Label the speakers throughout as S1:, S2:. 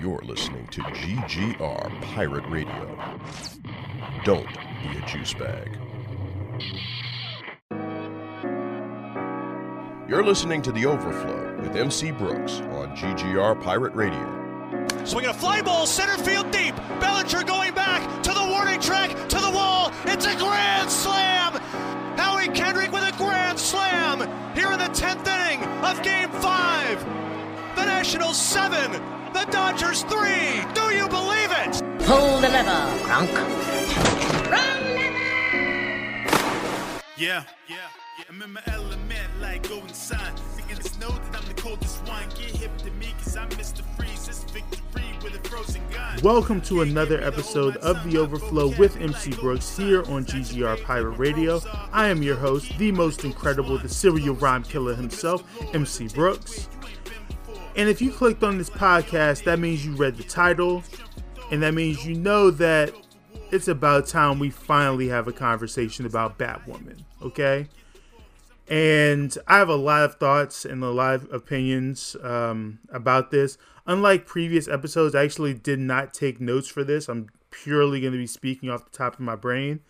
S1: You're listening to GGR Pirate Radio. Don't be a juice bag. You're listening to The Overflow with MC Brooks on GGR Pirate Radio.
S2: Swinging a fly ball, center field deep. Bellinger going back to the warning track, to the wall. It's a grand slam. Howie Kendrick with a grand slam here in the 10th inning of game five. The Nationals seven, the Dodgers three. Do you believe it?
S3: Pull the lever, Gronk.
S4: Yeah, yeah. yeah. I'm in my element, like go inside. Niggas know that I'm the coldest one. Get hip to me, cause I'm Mr. Freeze. This victory with a frozen gun.
S5: Welcome to another episode of The Overflow with MC Brooks here on GGR Pirate Radio. I am your host, the most incredible, the serial rhyme killer himself, MC Brooks. And if you clicked on this podcast, that means you read the title, and that means you know that it's about time we finally have a conversation about Batwoman, okay? And I have a lot of thoughts and a lot of opinions um, about this. Unlike previous episodes, I actually did not take notes for this. I'm purely going to be speaking off the top of my brain,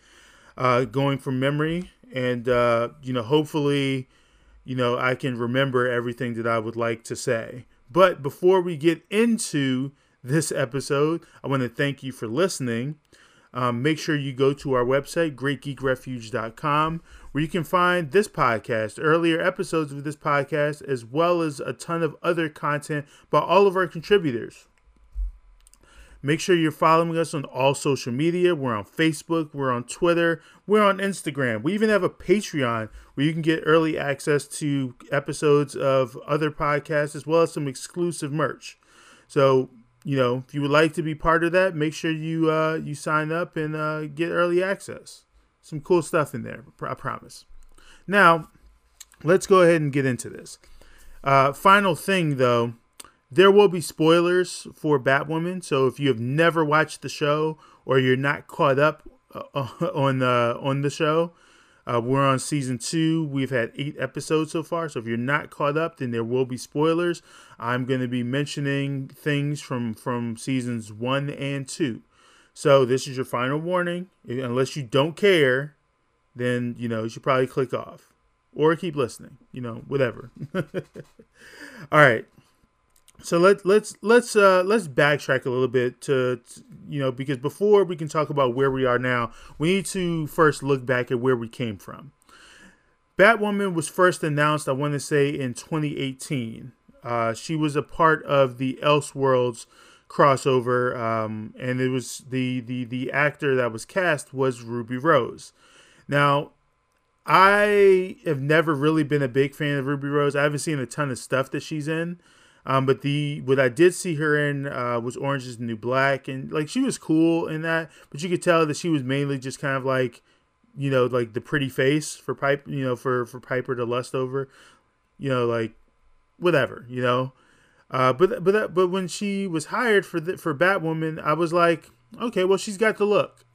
S5: uh, going from memory. And, uh, you know, hopefully, you know, I can remember everything that I would like to say. But before we get into this episode, I want to thank you for listening. Um, make sure you go to our website, greatgeekrefuge.com, where you can find this podcast, earlier episodes of this podcast, as well as a ton of other content by all of our contributors. Make sure you're following us on all social media. We're on Facebook, we're on Twitter, we're on Instagram. We even have a Patreon where you can get early access to episodes of other podcasts as well as some exclusive merch. So, you know, if you would like to be part of that, make sure you uh, you sign up and uh, get early access. Some cool stuff in there, I promise. Now, let's go ahead and get into this. Uh, final thing, though, there will be spoilers for Batwoman. So if you have never watched the show or you're not caught up uh, on the on the show, uh, we're on season two. We've had eight episodes so far. So if you're not caught up, then there will be spoilers. I'm going to be mentioning things from from seasons one and two. So this is your final warning. Unless you don't care, then you know you should probably click off or keep listening. You know, whatever. All right. So let let's let's uh let's backtrack a little bit to, to you know because before we can talk about where we are now, we need to first look back at where we came from. Batwoman was first announced, I want to say, in 2018. Uh, she was a part of the Elseworlds crossover, um, and it was the the the actor that was cast was Ruby Rose. Now, I have never really been a big fan of Ruby Rose. I haven't seen a ton of stuff that she's in. Um, but the what I did see her in uh, was Orange is the New Black, and like she was cool in that, but you could tell that she was mainly just kind of like, you know, like the pretty face for Pipe, you know, for for Piper to lust over, you know, like whatever, you know. Uh, but but that, but when she was hired for the, for Batwoman, I was like, okay, well she's got the look.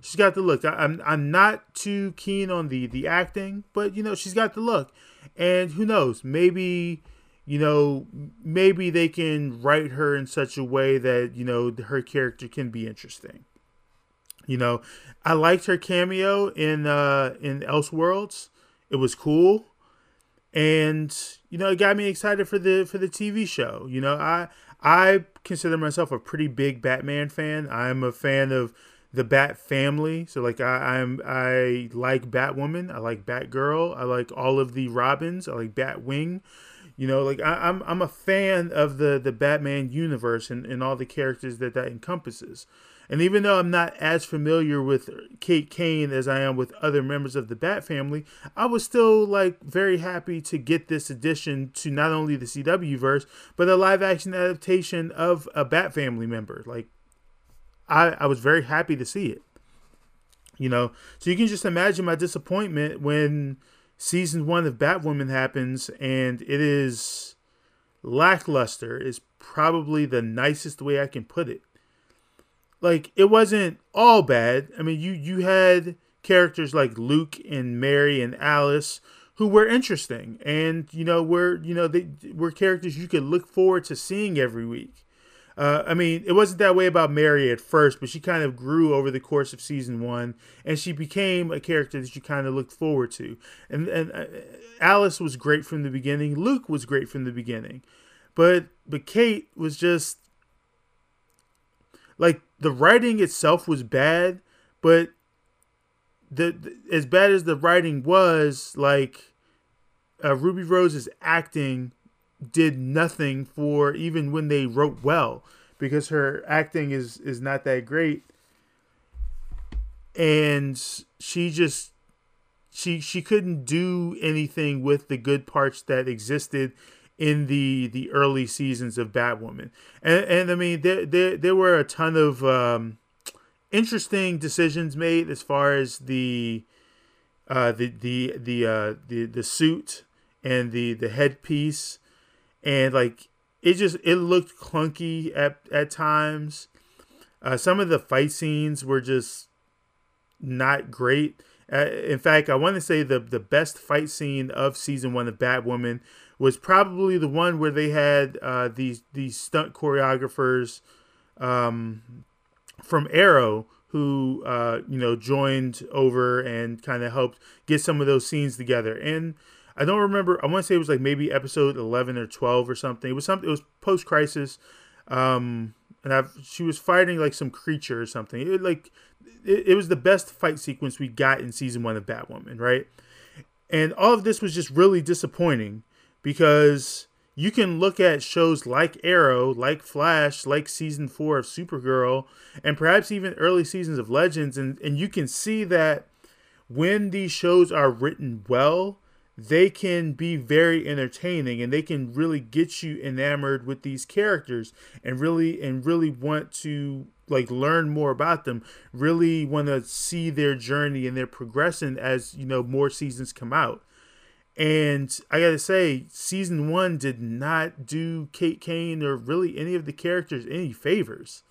S5: She's got the look. I, I'm I'm not too keen on the the acting, but you know she's got the look, and who knows, maybe you know, maybe they can write her in such a way that, you know, her character can be interesting. You know, I liked her cameo in uh in Elseworlds. It was cool. And, you know, it got me excited for the for the TV show. You know, I I consider myself a pretty big Batman fan. I'm a fan of the Bat family. So like I, I'm I like Batwoman, I like Batgirl, I like all of the Robins, I like Batwing. You know, like I, am I'm, I'm a fan of the the Batman universe and, and all the characters that that encompasses. And even though I'm not as familiar with Kate Kane as I am with other members of the Bat family, I was still like very happy to get this addition to not only the CW verse, but a live action adaptation of a Bat family member. Like I, I was very happy to see it. You know, so you can just imagine my disappointment when season one of Batwoman happens, and it is lackluster, is probably the nicest way I can put it. Like it wasn't all bad. I mean, you you had characters like Luke and Mary and Alice who were interesting and you know were you know they were characters you could look forward to seeing every week. Uh, I mean, it wasn't that way about Mary at first, but she kind of grew over the course of season one, and she became a character that you kind of looked forward to. And and uh, Alice was great from the beginning. Luke was great from the beginning, but but Kate was just like the writing itself was bad, but the, the as bad as the writing was, like uh, Ruby Rose's acting did nothing for even when they wrote well because her acting is is not that great and she just she she couldn't do anything with the good parts that existed in the the early seasons of Batwoman. And and I mean there there there were a ton of um, interesting decisions made as far as the uh, the the the uh, the the suit and the the headpiece and like it just it looked clunky at at times. Uh, some of the fight scenes were just not great. Uh, in fact, I want to say the the best fight scene of season one of Batwoman was probably the one where they had uh, these these stunt choreographers um, from Arrow who uh, you know joined over and kind of helped get some of those scenes together. And I don't remember. I want to say it was like maybe episode eleven or twelve or something. It was something. It was post crisis, um, and I've she was fighting like some creature or something. It like it, it was the best fight sequence we got in season one of Batwoman, right? And all of this was just really disappointing because you can look at shows like Arrow, like Flash, like season four of Supergirl, and perhaps even early seasons of Legends, and, and you can see that when these shows are written well, they can be very entertaining and they can really get you enamored with these characters and really and really want to like learn more about them really want to see their journey and their progression as you know more seasons come out. And i gotta say season one did not do kate kane or really any of the characters any favors.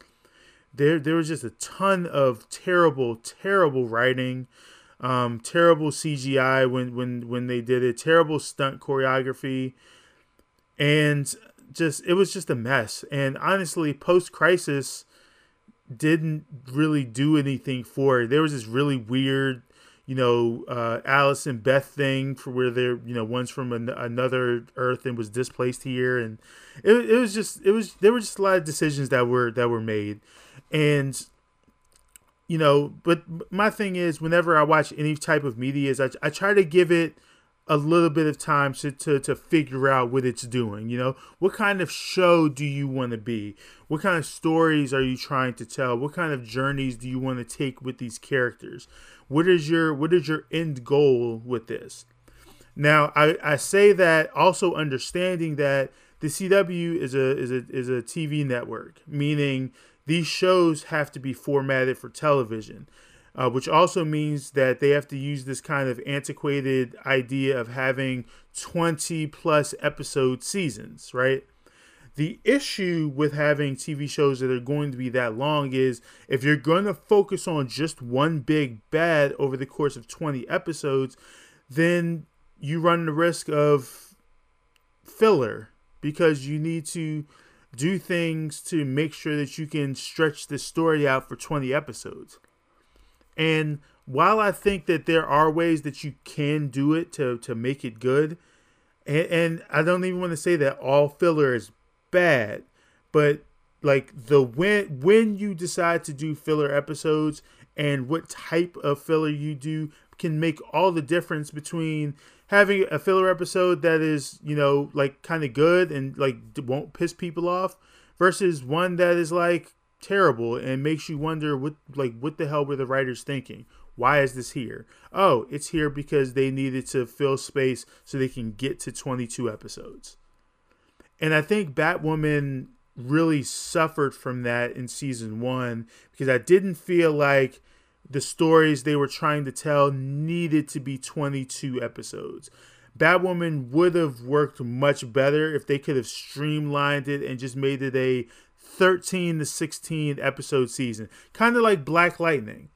S5: There there was just a ton of terrible terrible writing um, terrible CGI when when when they did it. Terrible stunt choreography, and just it was just a mess. And honestly, post crisis didn't really do anything for it. There was this really weird, you know, uh, Alice and Beth thing for where they're, you know, one's from an- another Earth and was displaced here, and it, it was just it was there were just a lot of decisions that were that were made, and you know, but my thing is, whenever I watch any type of media, is I, I try to give it a little bit of time to, to, to figure out what it's doing. You know, what kind of show do you want to be? What kind of stories are you trying to tell? What kind of journeys do you want to take with these characters? What is your what is your end goal with this? Now, I, I say that also understanding that the CW is a is a is a TV network, meaning these shows have to be formatted for television, uh, which also means that they have to use this kind of antiquated idea of having 20 plus episode seasons, right? The issue with having TV shows that are going to be that long is if you're going to focus on just one big bad over the course of 20 episodes, then you run the risk of filler because you need to do things to make sure that you can stretch the story out for 20 episodes. And while I think that there are ways that you can do it to, to make it good, and, and I don't even want to say that all filler is bad, but like the when when you decide to do filler episodes and what type of filler you do can make all the difference between having a filler episode that is you know like kind of good and like won't piss people off versus one that is like terrible and makes you wonder what like what the hell were the writers thinking? Why is this here? Oh it's here because they needed to fill space so they can get to 22 episodes. And i think batwoman really suffered from that in season one because i didn't feel like the stories they were trying to tell needed to be 22 episodes. Batwoman would have worked much better if they could have streamlined it and just made it a 13 to 16 episode season, kind of like Black Lightning.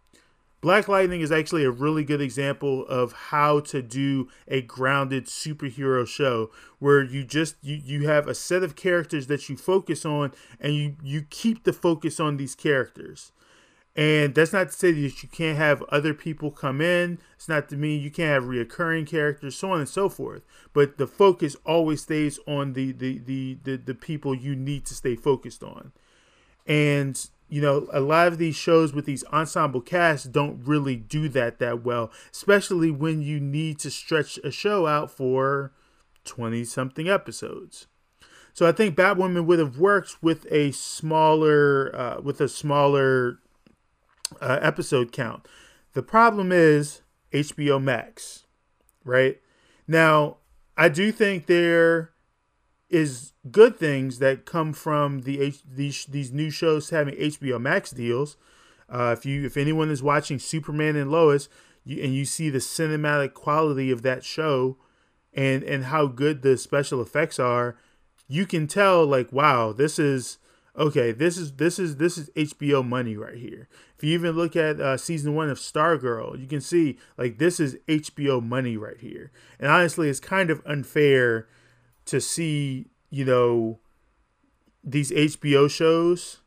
S5: Black Lightning is actually a really good example of how to do a grounded superhero show where you just you, you have a set of characters that you focus on and you you keep the focus on these characters. And that's not to say that you can't have other people come in. It's not to mean you can't have reoccurring characters, so on and so forth. But the focus always stays on the the the the, the people you need to stay focused on. And you know, a lot of these shows with these ensemble casts don't really do that that well, especially when you need to stretch a show out for 20 something episodes. So I think Batwoman would have worked with a smaller uh, with a smaller uh, episode count. The problem is HBO Max, right? Now, I do think there is good things that come from the H- these these new shows having HBO Max deals. Uh, if you if anyone is watching Superman and Lois, you, and you see the cinematic quality of that show, and and how good the special effects are, you can tell like wow, this is okay. This is this is this is HBO money right here. If you even look at uh, season one of Stargirl, you can see like this is HBO money right here. And honestly, it's kind of unfair to see you know these HBO shows,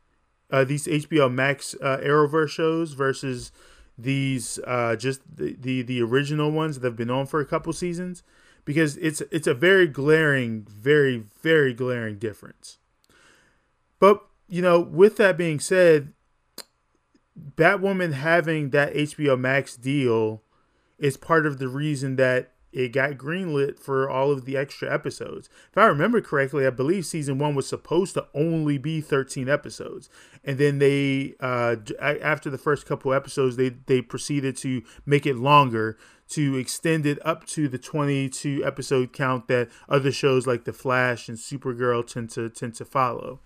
S5: uh, these HBO Max uh, Arrowverse shows versus these uh, just the, the the original ones that have been on for a couple seasons because it's it's a very glaring, very very glaring difference. But you know, with that being said, Batwoman having that HBO Max deal is part of the reason that it got greenlit for all of the extra episodes. If I remember correctly, I believe season one was supposed to only be 13 episodes, and then they, uh, after the first couple episodes, they they proceeded to make it longer to extend it up to the 22 episode count that other shows like The Flash and Supergirl tend to tend to follow.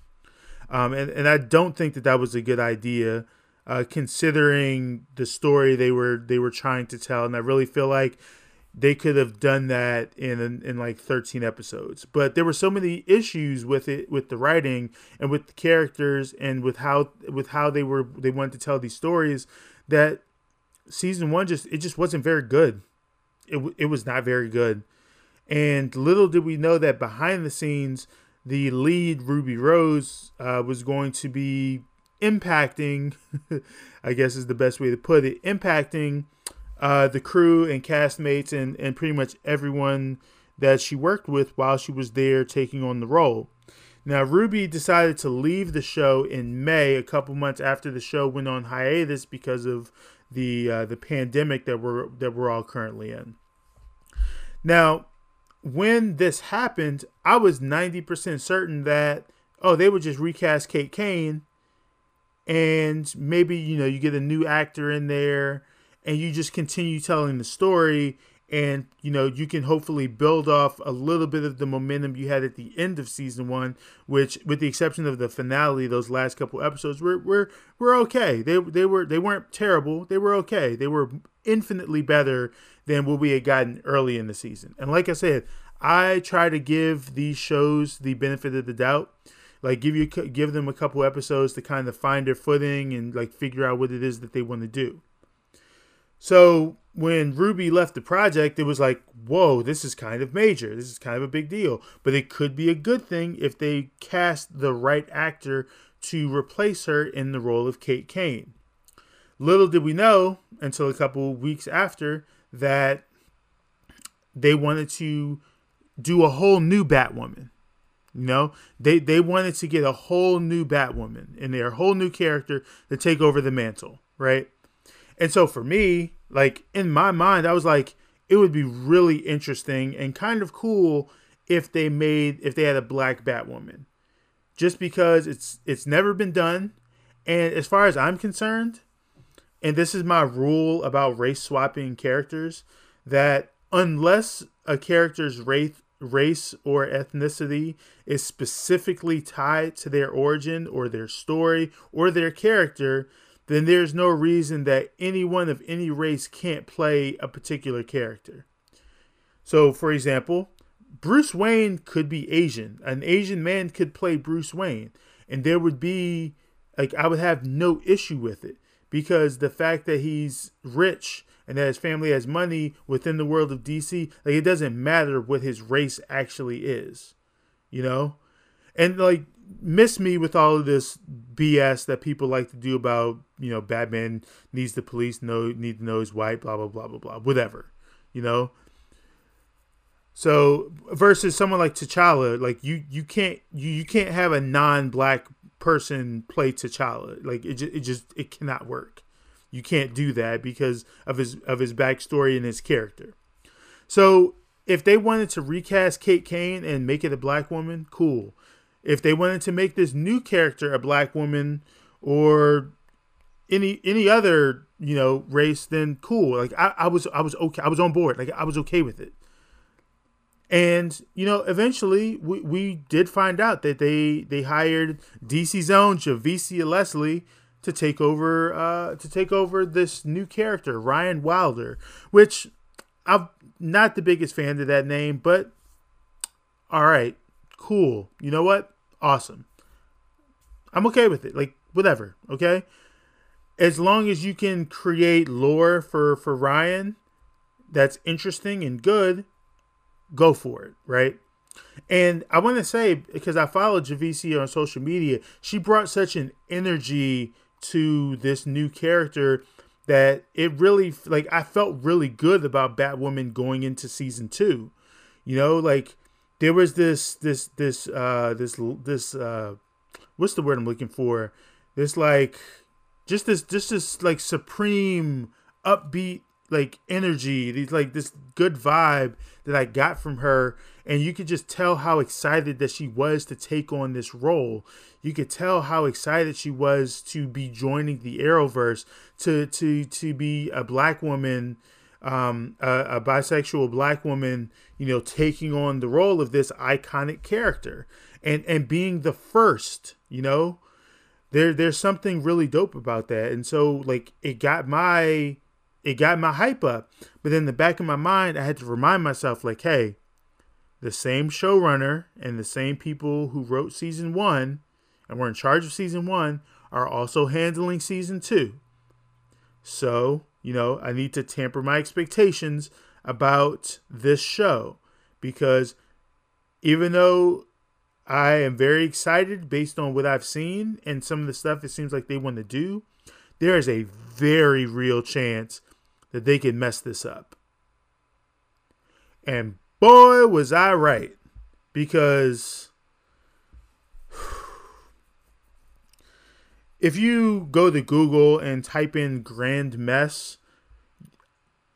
S5: Um, and and I don't think that that was a good idea. Uh, considering the story they were they were trying to tell, and I really feel like they could have done that in in like 13 episodes. But there were so many issues with it with the writing and with the characters and with how with how they were they wanted to tell these stories that season 1 just it just wasn't very good. It, it was not very good. And little did we know that behind the scenes the lead ruby rose uh, was going to be impacting i guess is the best way to put it impacting uh, the crew and castmates and, and pretty much everyone that she worked with while she was there taking on the role. Now, Ruby decided to leave the show in May, a couple months after the show went on hiatus because of the uh, the pandemic that we're that we're all currently in. Now, when this happened, I was 90% certain that oh, they would just recast Kate Kane and maybe, you know, you get a new actor in there and you just continue telling the story and you know you can hopefully build off a little bit of the momentum you had at the end of season one which with the exception of the finale those last couple episodes were were, were okay. They, they were they weren't terrible. They were okay. They were infinitely better than what we had gotten early in the season. And like i said i try to give these shows the benefit of the doubt like give you give them a couple episodes to kind of find their footing and like figure out what it is that they want to do so when Ruby left the project, it was like, whoa, this is kind of major. This is kind of a big deal. But it could be a good thing if they cast the right actor to replace her in the role of Kate Kane. Little did we know until a couple weeks after that they wanted to do a whole new Batwoman. You know, they they wanted to get a whole new Batwoman in there, a whole new character to take over the mantle, right? And so for me, like in my mind, I was like, it would be really interesting and kind of cool if they made if they had a black Batwoman. Just because it's it's never been done. And as far as I'm concerned, and this is my rule about race swapping characters, that unless a character's race race or ethnicity is specifically tied to their origin or their story or their character, then there's no reason that anyone of any race can't play a particular character. So, for example, Bruce Wayne could be Asian. An Asian man could play Bruce Wayne, and there would be like I would have no issue with it because the fact that he's rich and that his family has money within the world of DC, like it doesn't matter what his race actually is, you know? And like miss me with all of this BS that people like to do about, you know, Batman needs the police know need to know he's white, blah blah blah blah blah, whatever, you know. So versus someone like T'Challa, like you you can't you, you can't have a non-black person play T'Challa. Like it it just it cannot work. You can't do that because of his of his backstory and his character. So if they wanted to recast Kate Kane and make it a black woman, cool. If they wanted to make this new character a black woman or any any other you know race, then cool. Like I, I was I was okay. I was on board. Like I was okay with it. And you know, eventually we, we did find out that they they hired DC's own Javicia Leslie to take over uh, to take over this new character, Ryan Wilder, which I'm not the biggest fan of that name, but all right, cool. You know what? Awesome. I'm okay with it. Like whatever, okay? As long as you can create lore for for Ryan that's interesting and good, go for it, right? And I want to say because I followed Javicia on social media, she brought such an energy to this new character that it really like I felt really good about Batwoman going into season 2. You know, like there was this this this uh this this uh what's the word I'm looking for? This like just this just this like supreme upbeat like energy, these like this good vibe that I got from her, and you could just tell how excited that she was to take on this role. You could tell how excited she was to be joining the Arrowverse, to to to be a black woman, um, a, a bisexual black woman, you know, taking on the role of this iconic character, and and being the first, you know. There, there's something really dope about that, and so like it got my it got my hype up. But in the back of my mind, I had to remind myself, like, hey, the same showrunner and the same people who wrote season one and were in charge of season one are also handling season two. So, you know, I need to tamper my expectations about this show because even though I am very excited based on what I've seen and some of the stuff it seems like they want to do, there is a very real chance that they could mess this up. And boy, was I right. Because if you go to Google and type in grand mess,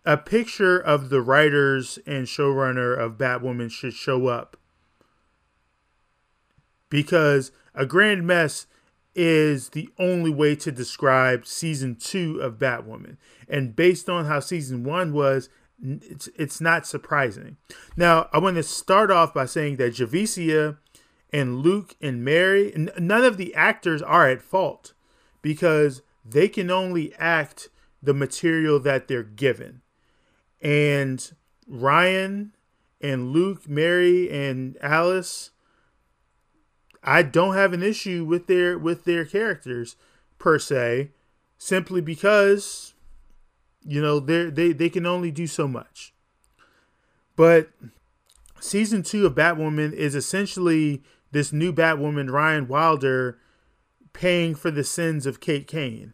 S5: a picture of the writers and showrunner of Batwoman should show up. Because a grand mess is the only way to describe season two of Batwoman. And based on how season one was, it's it's not surprising. Now, I want to start off by saying that Javicia and Luke and Mary, none of the actors are at fault because they can only act the material that they're given. And Ryan and Luke, Mary and Alice, I don't have an issue with their with their characters per se, simply because you know they they they can only do so much. But season two of Batwoman is essentially this new Batwoman, Ryan Wilder, paying for the sins of Kate Kane.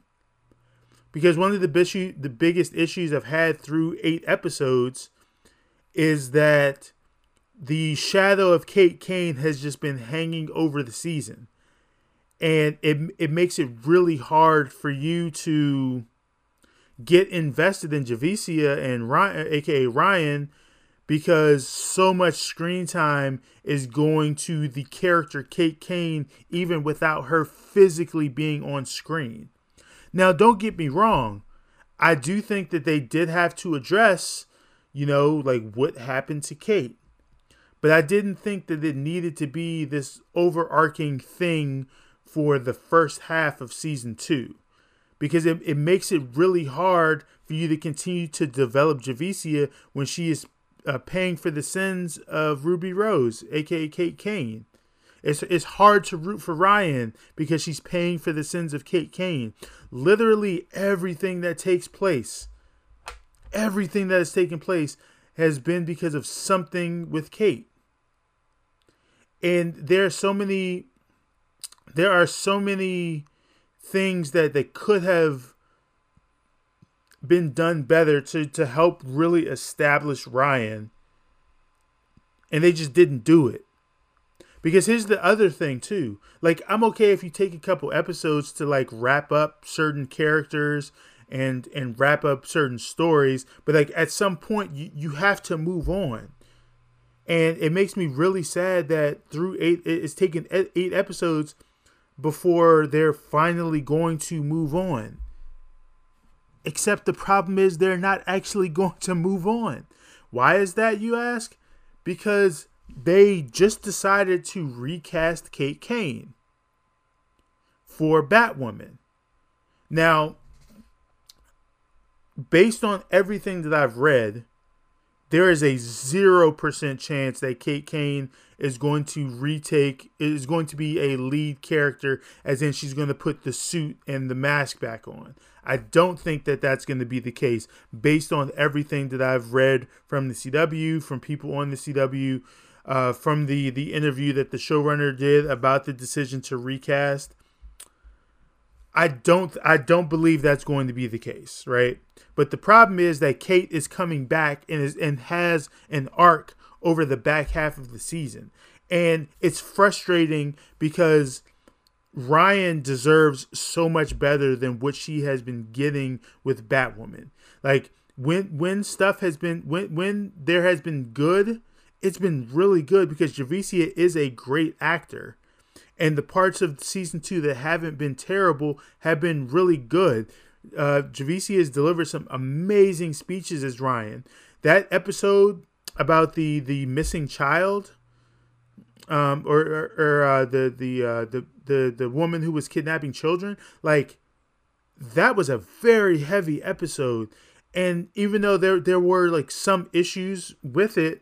S5: Because one of the issue, the biggest issues I've had through eight episodes is that the shadow of Kate Kane has just been hanging over the season. And it it makes it really hard for you to get invested in Javicia and Ryan, aka Ryan, because so much screen time is going to the character Kate Kane, even without her physically being on screen. Now, don't get me wrong. I do think that they did have to address, you know, like what happened to Kate but I didn't think that it needed to be this overarching thing for the first half of season two because it, it makes it really hard for you to continue to develop Javicia when she is uh, paying for the sins of Ruby Rose, aka Kate Kane. It's it's hard to root for Ryan because she's paying for the sins of Kate Kane. Literally everything that takes place, everything that has taken place has been because of something with Kate. And there are so many there are so many things that they could have been done better to to help really establish Ryan and they just didn't do it. Because here's the other thing too. Like I'm okay if you take a couple episodes to like wrap up certain characters and and wrap up certain stories, but like at some point you, you have to move on. And it makes me really sad that through eight it's taken eight episodes before they're finally going to move on. Except the problem is they're not actually going to move on. Why is that, you ask? Because they just decided to recast Kate Kane for Batwoman. Now, based on everything that I've read, there is a 0% chance that Kate Kane is going to retake, is going to be a lead character, as in she's going to put the suit and the mask back on. I don't think that that's going to be the case based on everything that I've read from the CW, from people on the CW, uh, from the the interview that the showrunner did about the decision to recast. I don't I don't believe that's going to be the case, right? But the problem is that Kate is coming back and is and has an arc over the back half of the season. And it's frustrating because Ryan deserves so much better than what she has been getting with Batwoman. Like when when stuff has been when when there has been good it's been really good because Javicia is a great actor. And the parts of season two that haven't been terrible have been really good. Uh, Javicia has delivered some amazing speeches as Ryan. That episode about the the missing child, um, or or, or uh, the the uh, the the the woman who was kidnapping children, like that was a very heavy episode. And even though there there were like some issues with it,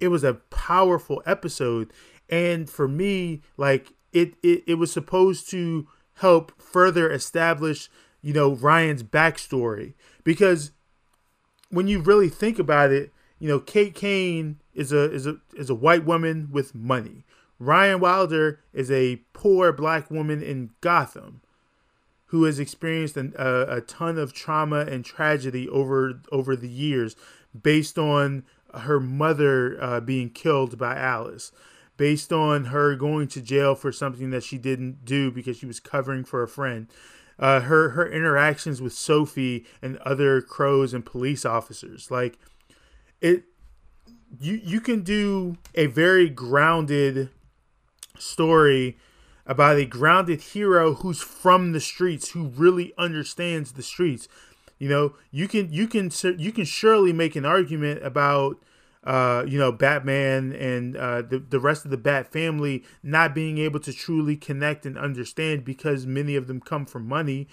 S5: it was a powerful episode and for me like it, it it was supposed to help further establish you know ryan's backstory. Because when you really think about it you know kate kane is a is a is a white woman with money. Ryan wilder is a poor black woman in gotham who has experienced an, a, a ton of trauma and tragedy over over the years based on her mother uh, being killed by Alice, based on her going to jail for something that she didn't do because she was covering for a friend. Uh, her her interactions with Sophie and other crows and police officers, like it, you you can do a very grounded story about a grounded hero who's from the streets, who really understands the streets. You know, you can you can you can surely make an argument about uh, you know Batman and uh, the the rest of the Bat family not being able to truly connect and understand because many of them come from money,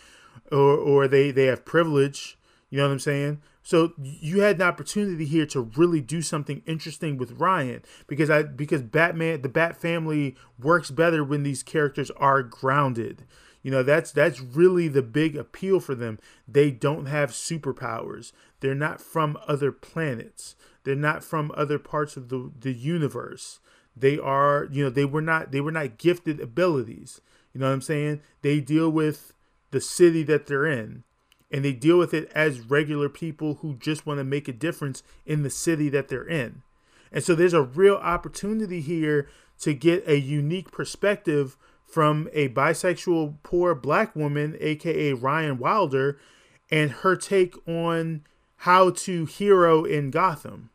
S5: or or they they have privilege. You know what I'm saying? So you had an opportunity here to really do something interesting with Ryan because I because Batman the Bat family works better when these characters are grounded. You know, that's that's really the big appeal for them. They don't have superpowers. They're not from other planets. They're not from other parts of the, the universe. They are, you know, they were not they were not gifted abilities. You know what I'm saying? They deal with the city that they're in and they deal with it as regular people who just want to make a difference in the city that they're in. And so there's a real opportunity here to get a unique perspective from a bisexual poor black woman, aka Ryan Wilder, and her take on how to hero in Gotham.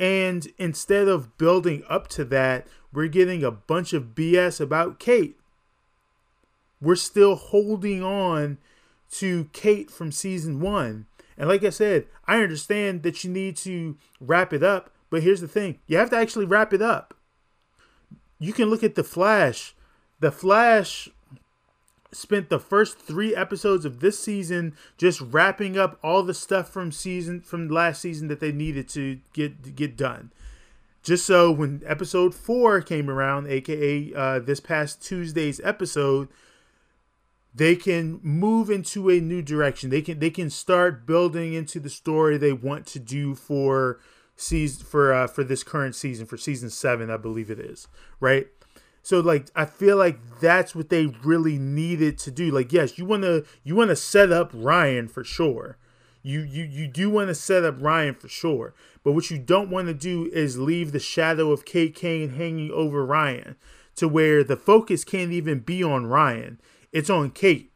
S5: And instead of building up to that, we're getting a bunch of BS about Kate. We're still holding on to Kate from season one. And like I said, I understand that you need to wrap it up, but here's the thing you have to actually wrap it up. You can look at The Flash the Flash spent the first three episodes of this season just wrapping up all the stuff from season from last season that they needed to get to get done. just so when episode four came around, aka uh, this past Tuesday's episode, they can move into a new direction. They can they can start building into the story they want to do for season for uh, for this current season for season seven, I believe it is right. So like I feel like that's what they really needed to do. Like yes, you want to you want to set up Ryan for sure. You you you do want to set up Ryan for sure. But what you don't want to do is leave the shadow of Kate Kane hanging over Ryan to where the focus can't even be on Ryan. It's on Kate.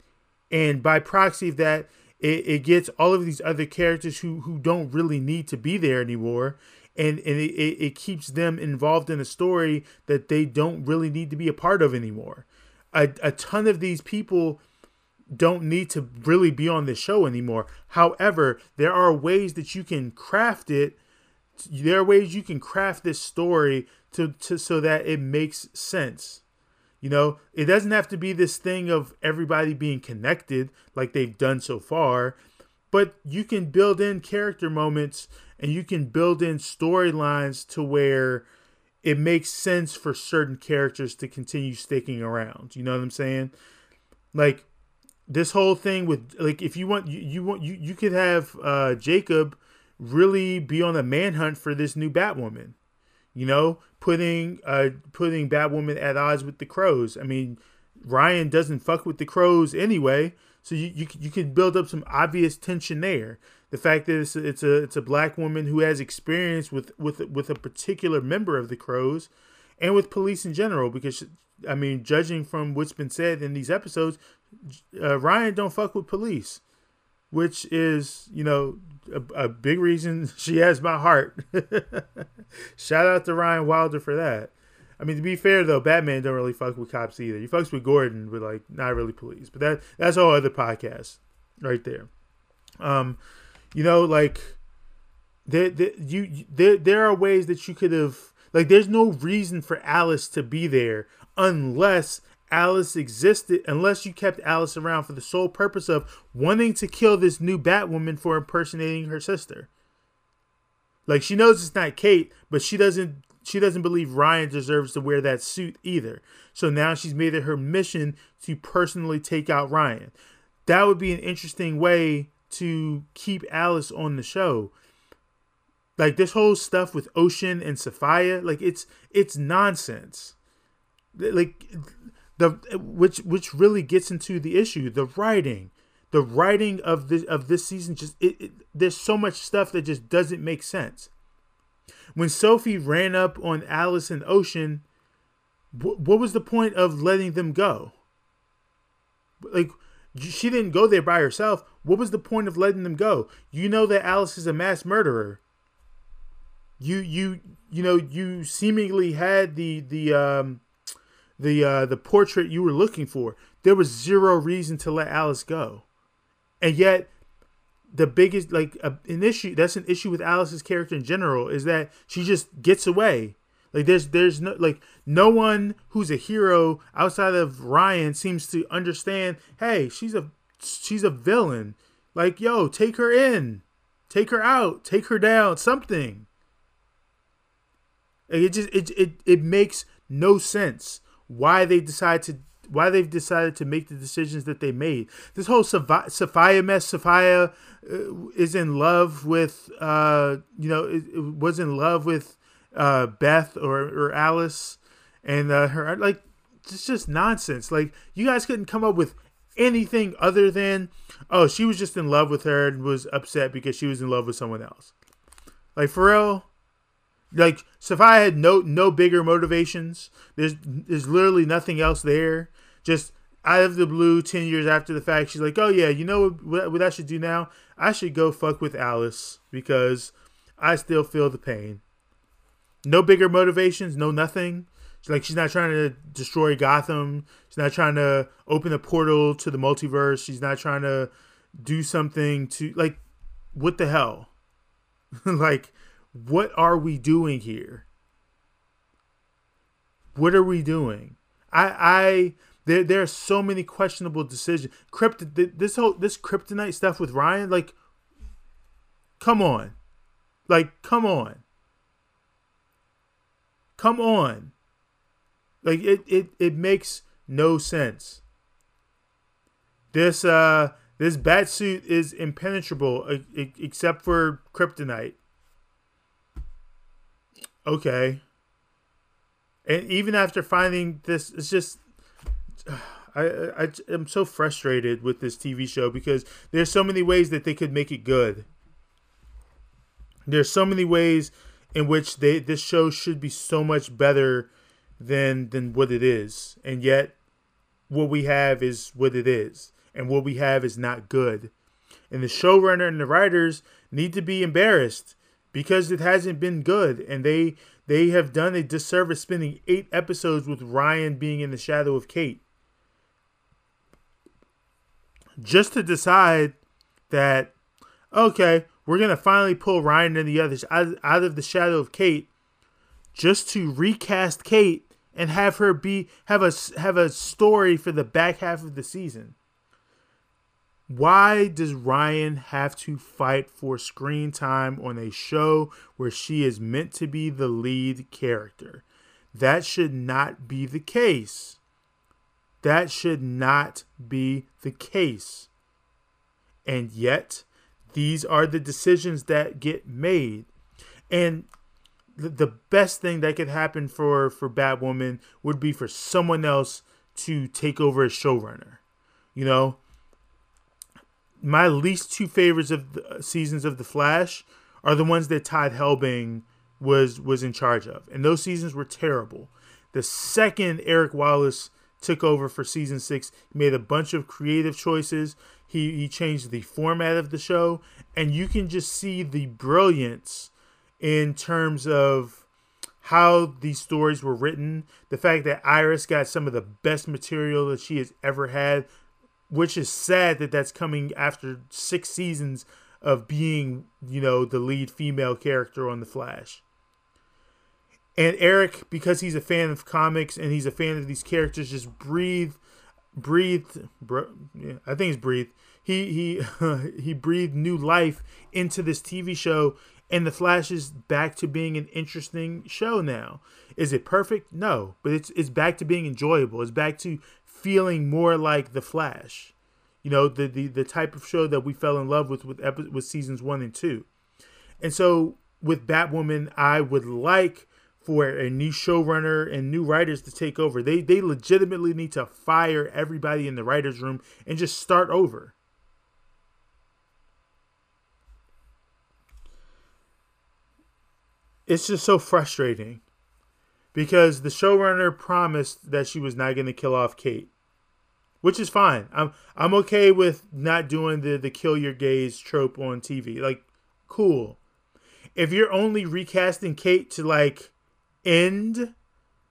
S5: And by proxy of that, it, it gets all of these other characters who who don't really need to be there anymore and, and it, it keeps them involved in a story that they don't really need to be a part of anymore. A, a ton of these people don't need to really be on the show anymore. However, there are ways that you can craft it. There are ways you can craft this story to, to so that it makes sense. You know, it doesn't have to be this thing of everybody being connected like they've done so far, but you can build in character moments and you can build in storylines to where it makes sense for certain characters to continue sticking around. You know what I'm saying? Like this whole thing with like if you want you, you want you you could have uh Jacob really be on a manhunt for this new Batwoman. You know, putting uh putting Batwoman at odds with the crows. I mean, Ryan doesn't fuck with the crows anyway, so you you, you could build up some obvious tension there the fact that it's a, it's a it's a black woman who has experience with with with a particular member of the Crows, and with police in general. Because I mean, judging from what's been said in these episodes, uh, Ryan don't fuck with police, which is you know a, a big reason she has my heart. Shout out to Ryan Wilder for that. I mean, to be fair though, Batman don't really fuck with cops either. He fucks with Gordon, but like not really police. But that that's all other podcasts right there. Um, you know, like there, there you there there are ways that you could have like there's no reason for Alice to be there unless Alice existed unless you kept Alice around for the sole purpose of wanting to kill this new Batwoman for impersonating her sister. Like she knows it's not Kate, but she doesn't she doesn't believe Ryan deserves to wear that suit either. So now she's made it her mission to personally take out Ryan. That would be an interesting way to keep Alice on the show. Like this whole stuff with Ocean and Safiyah, like it's it's nonsense. Like the which which really gets into the issue, the writing. The writing of this of this season just it, it there's so much stuff that just doesn't make sense. When Sophie ran up on Alice and Ocean, wh- what was the point of letting them go? Like she didn't go there by herself. What was the point of letting them go? You know that Alice is a mass murderer. You you you know you seemingly had the the um the uh the portrait you were looking for. There was zero reason to let Alice go. And yet the biggest like an issue that's an issue with Alice's character in general is that she just gets away like there's there's no like no one who's a hero outside of Ryan seems to understand. Hey, she's a she's a villain. Like yo, take her in, take her out, take her down. Something. Like, it just it it it makes no sense why they decided to why they've decided to make the decisions that they made. This whole Safiyah mess, Safiyah uh, is in love with, uh, you know, it, was in love with uh, Beth or, or Alice and uh, her like it's just nonsense. Like you guys couldn't come up with anything other than oh she was just in love with her and was upset because she was in love with someone else. Like for real, like Safiyah had no no bigger motivations. There's there's literally nothing else there. Just out of the blue, ten years after the fact, she's like, oh yeah, you know what, what I should do now? I should go fuck with Alice because I still feel the pain. No bigger motivations, no nothing. She's like she's not trying to destroy Gotham. She's not trying to open a portal to the multiverse. She's not trying to do something to like what the hell? like what are we doing here? What are we doing? I I there there are so many questionable decisions. Crypt this whole this kryptonite stuff with Ryan like come on. Like come on. Come on. Like it it it makes no sense. This uh this bat suit is impenetrable except for kryptonite. Okay. And even after finding this, it's just I, I am so frustrated with this TV show because there's so many ways that they could make it good. There's so many ways in which they this show should be so much better than than what it is, and yet what we have is what it is, and what we have is not good. And the showrunner and the writers need to be embarrassed because it hasn't been good, and they they have done a disservice spending eight episodes with Ryan being in the shadow of Kate. Just to decide that, okay, we're going to finally pull Ryan and the others out, out of the shadow of Kate just to recast Kate and have her be have a have a story for the back half of the season. Why does Ryan have to fight for screen time on a show where she is meant to be the lead character? That should not be the case. That should not be the case. And yet, these are the decisions that get made. And the, best thing that could happen for, for Batwoman would be for someone else to take over as showrunner. You know, my least two favorites of the uh, seasons of The Flash are the ones that Todd Helbing was was in charge of, and those seasons were terrible. The second Eric Wallace took over for season six, he made a bunch of creative choices. He he changed the format of the show, and you can just see the brilliance in terms of how these stories were written. The fact that Iris got some of the best material that she has ever had which is sad that that's coming after six seasons of being, you know, the lead female character on The Flash. And Eric, because he's a fan of comics and he's a fan of these characters, just breathe, breathed. yeah, I think it's breathed. He he he breathed new life into this TV show, and the Flash is back to being an interesting show now. Is it perfect? No, but it's it's back to being enjoyable. It's back to feeling more like The Flash. You know, the the, the type of show that we fell in love with with epi- with seasons 1 and 2. And so with Batwoman, I would like for a new showrunner and new writers to take over. They they legitimately need to fire everybody in the writers room and just start over. It's just so frustrating because the showrunner promised that she was not going to kill off Kate which is fine. I'm I'm okay with not doing the the kill your gays trope on TV. Like, cool. If you're only recasting Kate to like end,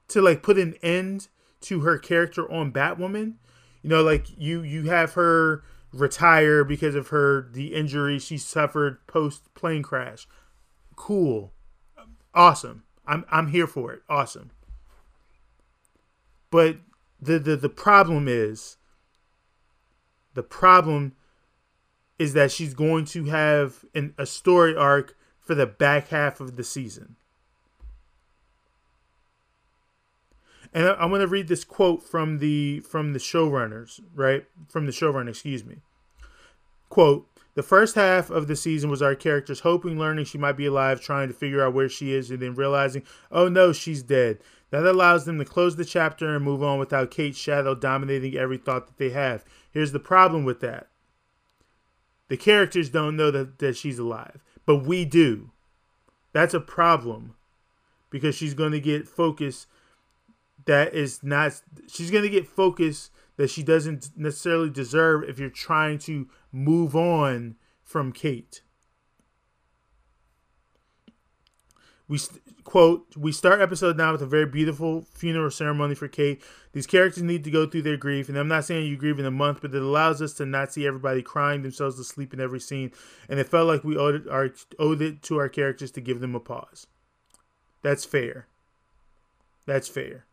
S5: to like put an end to her character on Batwoman, you know, like you you have her retire because of her the injury she suffered post plane crash. Cool, awesome. I'm I'm here for it. Awesome. But the the the problem is the problem is that she's going to have an, a story arc for the back half of the season. And I, am going to read this quote from the from the showrunners, right? From the showrunner, excuse me. Quote: The first half of the season was our characters hoping, learning she might be alive, trying to figure out where she is, and then realizing, oh no, she's dead. That allows them to close the chapter and move on without Kate's shadow dominating every thought that they have. Here's the problem with that the characters don't know that, that she's alive, but we do. That's a problem because she's going to get focus that is not, she's going to get focus that she doesn't necessarily deserve if you're trying to move on from Kate. We quote, we start episode now with a very beautiful funeral ceremony for Kate. These characters need to go through their grief, and I'm not saying you grieve in a month, but it allows us to not see everybody crying themselves to sleep in every scene. And it felt like we owed it, our, owed it to our characters to give them a pause. That's fair. That's fair.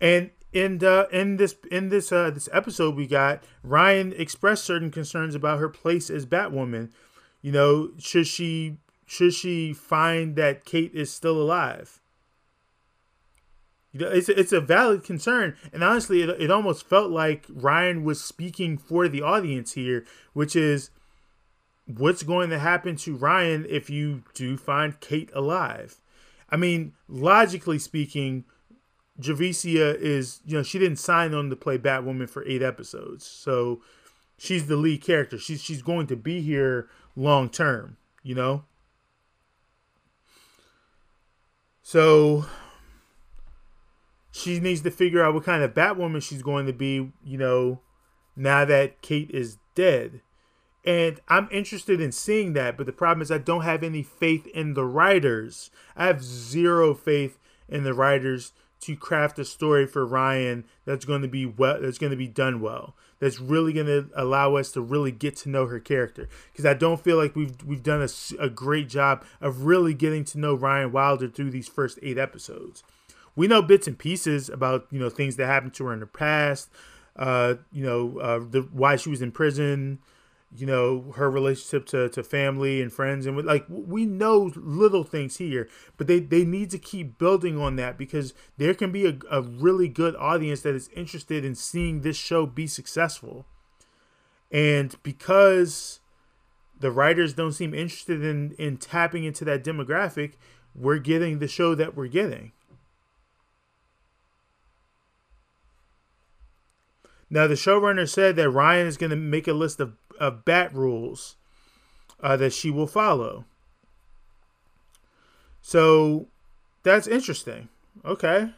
S5: And in uh, in this in this uh, this episode, we got Ryan expressed certain concerns about her place as Batwoman. You know, should she should she find that Kate is still alive? You know, it's it's a valid concern, and honestly, it, it almost felt like Ryan was speaking for the audience here, which is what's going to happen to Ryan if you do find Kate alive. I mean, logically speaking, Javicia is you know she didn't sign on to play Batwoman for eight episodes, so she's the lead character. She's she's going to be here long term, you know. So she needs to figure out what kind of Batwoman she's going to be, you know, now that Kate is dead. And I'm interested in seeing that, but the problem is I don't have any faith in the writers. I have zero faith in the writers to craft a story for Ryan that's going to be well that's going to be done well. That's really going to allow us to really get to know her character because I don't feel like we've we've done a, a great job of really getting to know Ryan Wilder through these first 8 episodes we know bits and pieces about you know things that happened to her in the past. Uh, you know, uh, the why she was in prison. You know, her relationship to, to family and friends, and like we know little things here, but they they need to keep building on that because there can be a, a really good audience that is interested in seeing this show be successful, and because the writers don't seem interested in in tapping into that demographic, we're getting the show that we're getting. Now, the showrunner said that Ryan is going to make a list of, of bat rules uh, that she will follow. So that's interesting. Okay.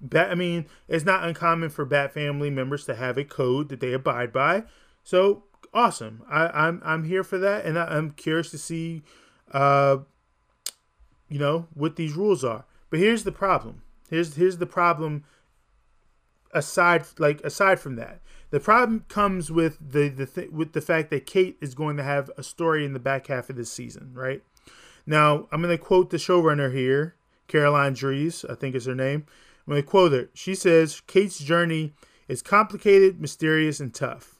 S5: Bat, I mean, it's not uncommon for Bat family members to have a code that they abide by. So awesome. I, I'm I'm here for that, and I, am curious to see, uh, you know, what these rules are. But here's the problem. Here's here's the problem aside like aside from that the problem comes with the the th- with the fact that Kate is going to have a story in the back half of this season right? Now I'm going to quote the showrunner here Caroline Dries I think is her name. I'm going to quote her. She says Kate's journey is complicated mysterious and tough.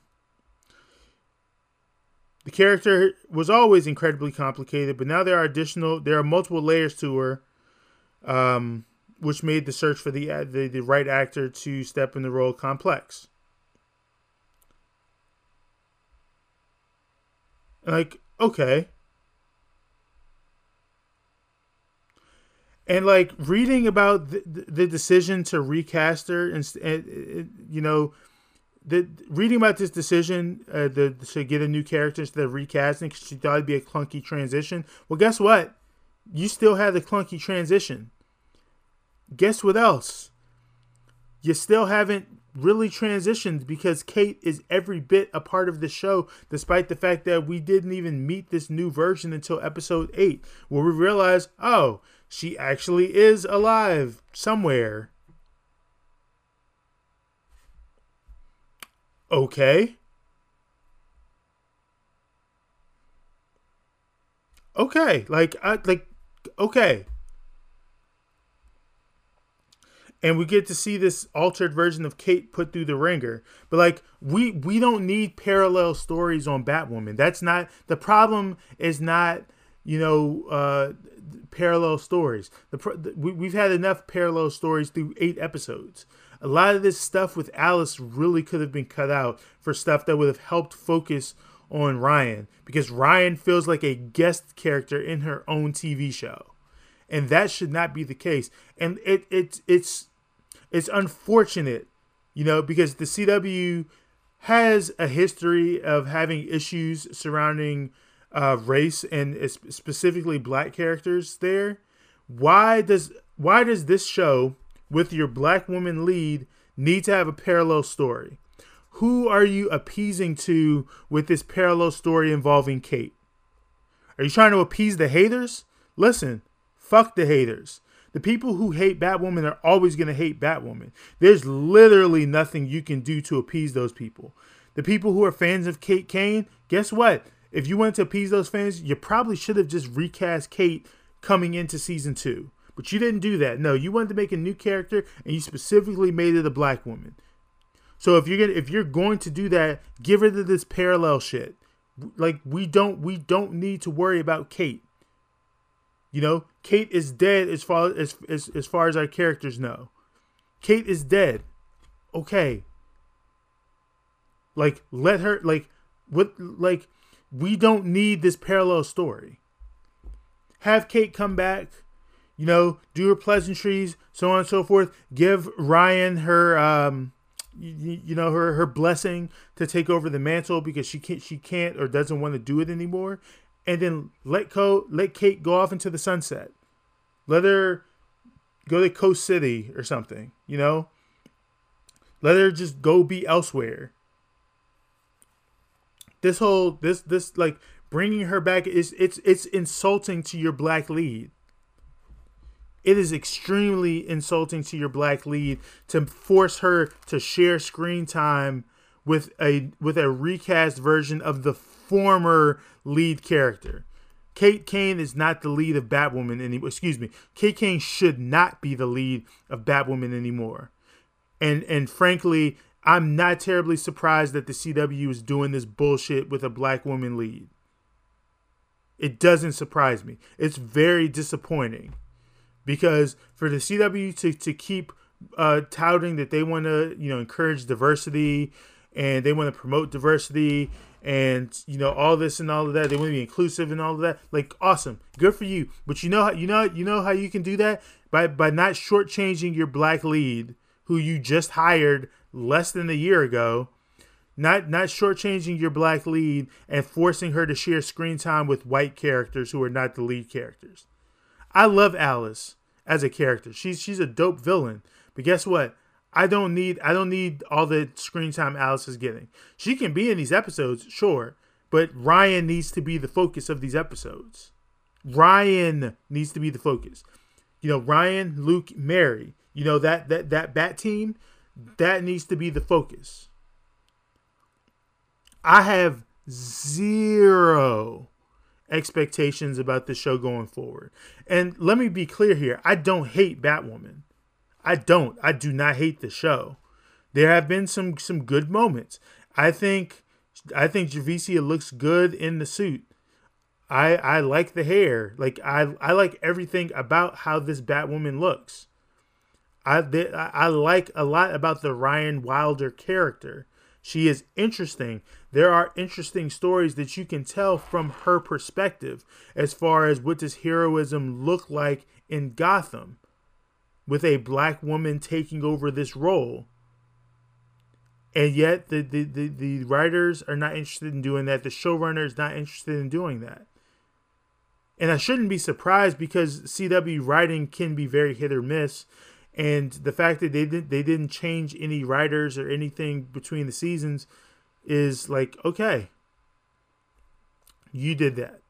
S5: The character was always incredibly complicated but now there are additional there are multiple layers to her um which made the search for the, the, the right actor to step in the role complex. Like, okay. And like reading about the, the decision to recast her, and, and you know, the reading about this decision uh, the, to get a new character instead of recasting, because she thought it'd be a clunky transition. Well, guess what? You still had the clunky transition guess what else? You still haven't really transitioned because Kate is every bit a part of the show, despite the fact that we didn't even meet this new version until episode 8, where we realize, oh, she actually is alive somewhere. Okay. Okay, like I like okay and we get to see this altered version of Kate put through the ringer. But like we we don't need parallel stories on Batwoman. That's not the problem. Is not you know uh, parallel stories. The we, we've had enough parallel stories through eight episodes. A lot of this stuff with Alice really could have been cut out for stuff that would have helped focus on Ryan because Ryan feels like a guest character in her own TV show. And that should not be the case. And it, it it's it's unfortunate, you know, because the CW has a history of having issues surrounding uh, race and specifically black characters there. Why does why does this show with your black woman lead need to have a parallel story? Who are you appeasing to with this parallel story involving Kate? Are you trying to appease the haters? Listen, fuck the haters. The people who hate Batwoman are always going to hate Batwoman. There's literally nothing you can do to appease those people. The people who are fans of Kate Kane, guess what? If you wanted to appease those fans, you probably should have just recast Kate coming into season two. But you didn't do that. No, you wanted to make a new character and you specifically made it a black woman. So if you're gonna if you're going to do that, give rid of this parallel shit. Like we don't we don't need to worry about Kate. You know, Kate is dead as far as as, as far as our characters know. Kate is dead. Okay. Like let her like what like we don't need this parallel story. Have Kate come back, you know, do her pleasantries, so on and so forth. Give Ryan her um you, you know her her blessing to take over the mantle because she can't she can't or doesn't want to do it anymore and then let Co let Kate go off into the sunset. Let her go to Coast City or something, you know? Let her just go be elsewhere. This whole this this like bringing her back is it's it's insulting to your black lead. It is extremely insulting to your black lead to force her to share screen time with a with a recast version of the former lead character. Kate Kane is not the lead of Batwoman anymore. Excuse me. Kate Kane should not be the lead of Batwoman anymore. And and frankly, I'm not terribly surprised that the CW is doing this bullshit with a black woman lead. It doesn't surprise me. It's very disappointing because for the CW to, to keep uh, touting that they want to, you know, encourage diversity and they want to promote diversity and you know all this and all of that. They want to be inclusive and all of that. Like awesome, good for you. But you know how you know you know how you can do that by by not shortchanging your black lead who you just hired less than a year ago. Not not shortchanging your black lead and forcing her to share screen time with white characters who are not the lead characters. I love Alice as a character. She's she's a dope villain. But guess what? I don't need I don't need all the screen time Alice is getting. She can be in these episodes, sure, but Ryan needs to be the focus of these episodes. Ryan needs to be the focus. You know, Ryan, Luke, Mary. You know that that that bat team that needs to be the focus. I have zero expectations about the show going forward. And let me be clear here, I don't hate Batwoman. I don't. I do not hate the show. There have been some some good moments. I think I think Javicia looks good in the suit. I I like the hair. Like I I like everything about how this Batwoman looks. I they, I like a lot about the Ryan Wilder character. She is interesting. There are interesting stories that you can tell from her perspective as far as what does heroism look like in Gotham with a black woman taking over this role. And yet the, the, the, the writers are not interested in doing that. The showrunner is not interested in doing that. And I shouldn't be surprised because CW writing can be very hit or miss. And the fact that they didn't they didn't change any writers or anything between the seasons is like okay. You did that.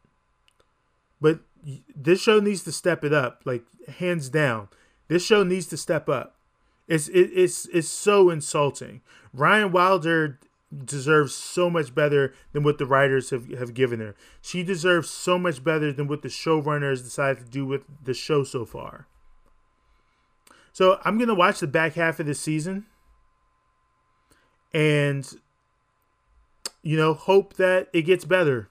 S5: But this show needs to step it up, like hands down. This show needs to step up. It's it, it's it's so insulting. Ryan Wilder deserves so much better than what the writers have, have given her. She deserves so much better than what the showrunners decided to do with the show so far. So I'm gonna watch the back half of this season and you know hope that it gets better.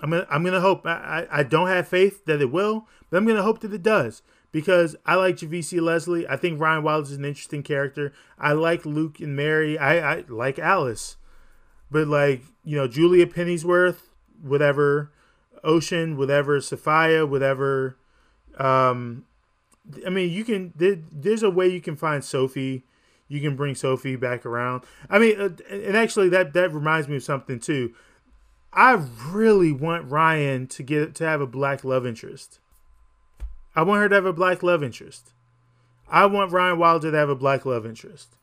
S5: I'm gonna I'm gonna hope. I, I, I don't have faith that it will, but I'm gonna hope that it does because I like Javicia Leslie. I think Ryan Wilder is an interesting character. I like Luke and Mary. I, I like Alice, but like you know Julia Pennyworth, whatever, Ocean, whatever, Sophia, whatever. Um, I mean, you can. There, there's a way you can find Sophie. You can bring Sophie back around. I mean, uh, and actually, that that reminds me of something too. I really want Ryan to get to have a black love interest. I want her to have a black love interest. I want Ryan Wilder to have a black love interest.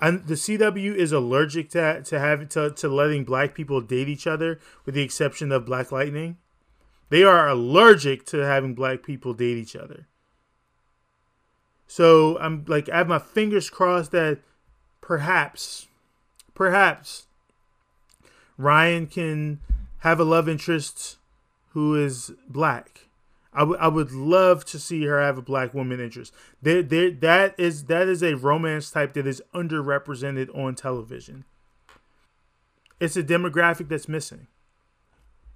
S5: And the CW is allergic to to having to, to letting black people date each other, with the exception of Black Lightning. They are allergic to having black people date each other. So I'm like I have my fingers crossed that perhaps, perhaps Ryan can have a love interest who is black. I, w- I would love to see her have a black woman interest. There, there, that is that is a romance type that is underrepresented on television. It's a demographic that's missing.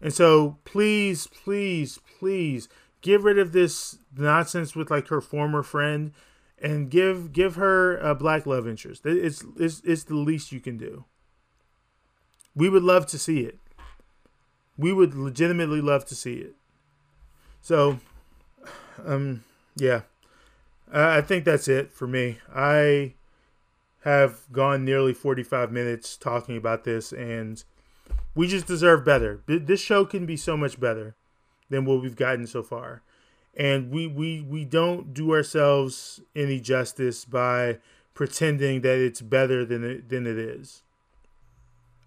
S5: And so please, please, please get rid of this nonsense with like her former friend and give give her a black love interest. It's it's it's the least you can do. We would love to see it. We would legitimately love to see it. So, um, yeah, I think that's it for me. I have gone nearly 45 minutes talking about this, and we just deserve better. This show can be so much better than what we've gotten so far and we we we don't do ourselves any justice by pretending that it's better than it, than it is.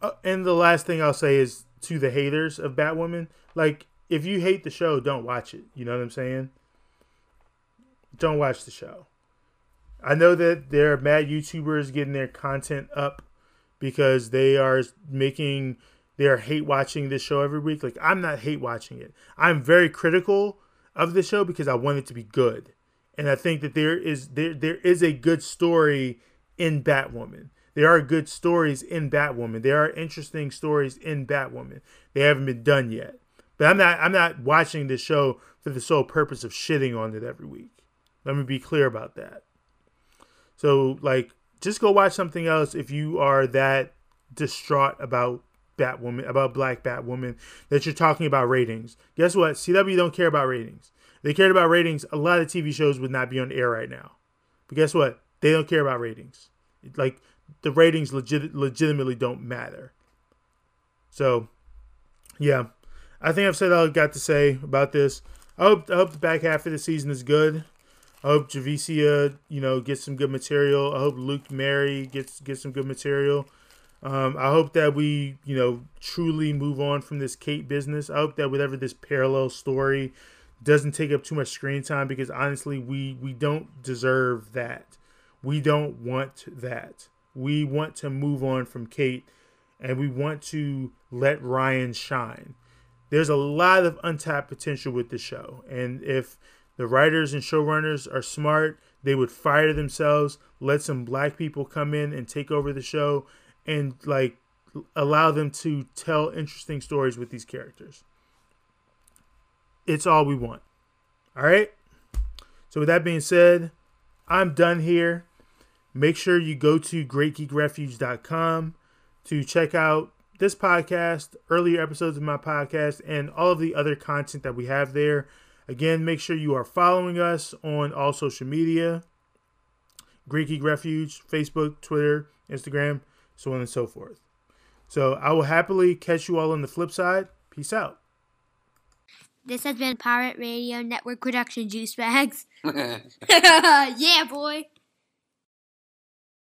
S5: Uh, and the last thing I'll say is to the haters of Batwoman, like if you hate the show, don't watch it. You know what I'm saying? Don't watch the show. I know that there are mad YouTubers getting their content up because they are making they are hate watching this show every week. Like I'm not hate watching it. I'm very critical of the show because I want it to be good. And I think that there is there there is a good story in Batwoman. There are good stories in Batwoman. There are interesting stories in Batwoman. They haven't been done yet. But I'm not I'm not watching this show for the sole purpose of shitting on it every week. Let me be clear about that. So like just go watch something else if you are that distraught about Batwoman, about Black Batwoman, that you're talking about ratings. Guess what? CW don't care about ratings. they cared about ratings, a lot of TV shows would not be on air right now. But guess what? They don't care about ratings. Like the ratings legit, legitimately don't matter. So, yeah, I think I've said all I've got to say about this. I hope I hope the back half of the season is good. I hope Javicia, you know, gets some good material. I hope Luke Mary gets gets some good material. Um, I hope that we, you know, truly move on from this Kate business. I hope that whatever this parallel story doesn't take up too much screen time because honestly, we we don't deserve that. We don't want that. We want to move on from Kate and we want to let Ryan shine. There's a lot of untapped potential with the show. And if the writers and showrunners are smart, they would fire themselves, let some black people come in and take over the show and like allow them to tell interesting stories with these characters. It's all we want. All right? So, with that being said, I'm done here. Make sure you go to greatgeekrefuge.com to check out this podcast, earlier episodes of my podcast, and all of the other content that we have there. Again, make sure you are following us on all social media Great Geek Refuge, Facebook, Twitter, Instagram so on and so forth. So I will happily catch you all on the flip side. Peace out.
S6: This has been Pirate Radio Network production, Juice Bags. yeah, boy.